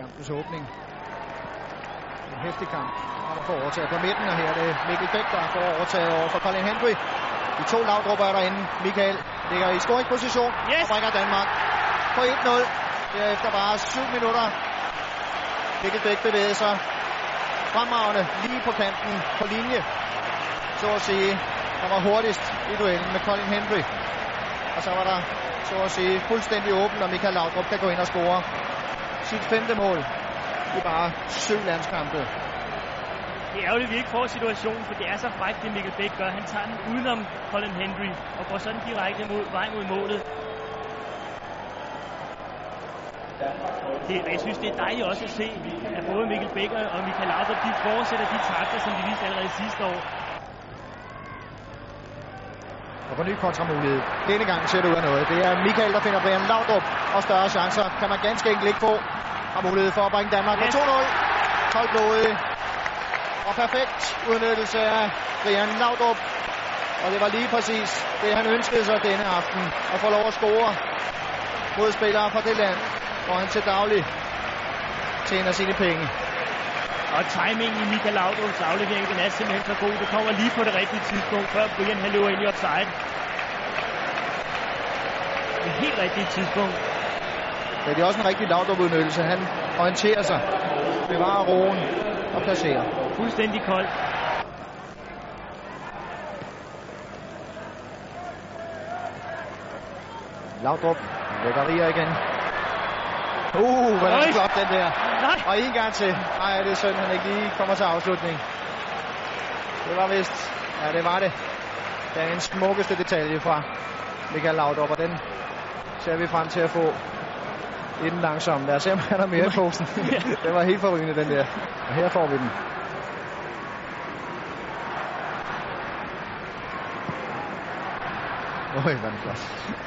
Kampens åbning. En hæftig kamp. Og der får overtaget på midten, og her er det Mikkel Bæk, der får overtaget over for Colin Henry. De to lavdrupper er derinde. Michael ligger i scoringsposition Yes. og bringer Danmark på 1-0. Derefter bare 7 minutter. Mikkel Bæk bevægede sig fremragende lige på kanten på linje. Så at sige, der var hurtigst i duellen med Colin Henry. Og så var der, så at sige, fuldstændig åben, og Michael Laudrup kan gå ind og score sit femte mål i bare syv landskampe. Det er ærgerligt, at vi ikke får situationen, for det er så frækt, det Mikkel Bæk gør. Han tager den udenom Colin Henry og går sådan direkte mod, vej mod målet. Det, jeg synes, det er dejligt også at se, at både Mikkel Bæk og Michael Laudrup, de fortsætter de takter, som de viste allerede sidste år. Og på ny kontramulighed. Denne gang ser det ud af noget. Det er Michael, der finder Brian Laudrup. Og større chancer kan man ganske enkelt ikke få. Har mulighed for at bringe Danmark med Yes. 2-0. Koldblodig. Og perfekt udnyttelse af Brian Laudrup. Og det var lige præcis det, han ønskede sig denne aften. At få lov at score mod spillere fra det land, hvor han til daglig tjener sine penge. Og timingen i Michael Laudrups aflevering, den er simpelthen så god. Det kommer lige på det rigtige tidspunkt, før Brian han løber ind i offside. Det helt rigtige tidspunkt. Ja, det er også en rigtig Laudrup-udnyttelse. Han orienterer sig, bevarer roen og placerer. Fuldstændig kold. Laudrup lækkerier igen. Uh, hvor er det flot den der. Nej, Og en gang til. Ej, det er synd, han ikke lige kommer til afslutning. Det var vist. Ja, det var det. Det er en smukkeste detalje fra Michael Laudrup, og den ser vi frem til at få i den langsomme. Lad os se, om han er mere i posen. den var helt forrygende, den der. Og her får vi den. Øj, hvor er den flot.